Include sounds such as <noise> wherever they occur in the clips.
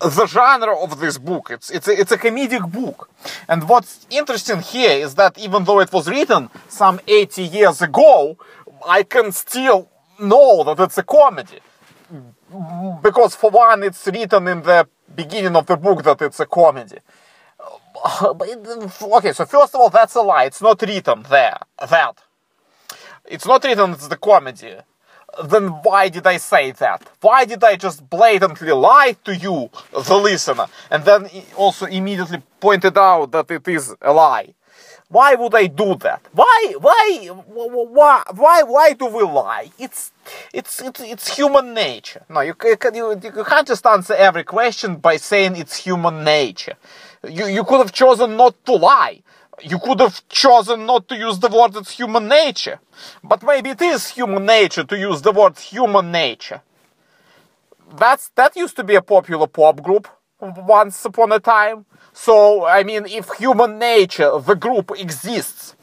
the genre of this book. It's it's a, it's a comedic book, and what's interesting here is that even though it was written some 80 years ago, I can still know that it's a comedy because for one, it's written in the beginning of the book that it's a comedy. <sighs> Okay, so first of all, that's a lie. It's not written there. That it's not written as the comedy then why did I say that? Why did I just blatantly lie to you, the listener, and then also immediately pointed out that it is a lie? Why would I do that? Why, why, why, why, why do we lie? It's, it's, it's, it's human nature. No, you, you, you can't just answer every question by saying it's human nature. You, you could have chosen not to lie. You could have chosen not to use the word it's human nature. But maybe it is human nature to use the word human nature. That's, that used to be a popular pop group once upon a time. So, I mean, if human nature, the group exists,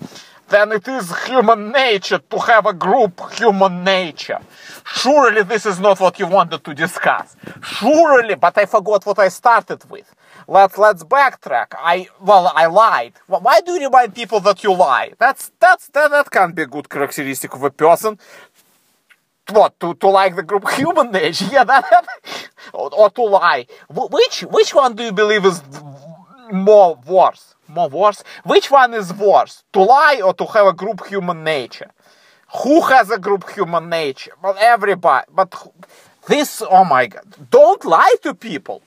then it is human nature to have a group human nature. Surely this is not what you wanted to discuss. Surely, but I forgot what I started with. Let's let's backtrack. I well, I lied. Why do you remind people that you lie? That's that's that, that can't be a good characteristic of a person. What to, to like the group human nature? <laughs> Yeah, that, that or, or to lie. Which which one do you believe is more worse? More worse? Which one is worse? To lie or to have a group human nature? Who has a group human nature? Well, everybody. But this, oh my god. Don't lie to people.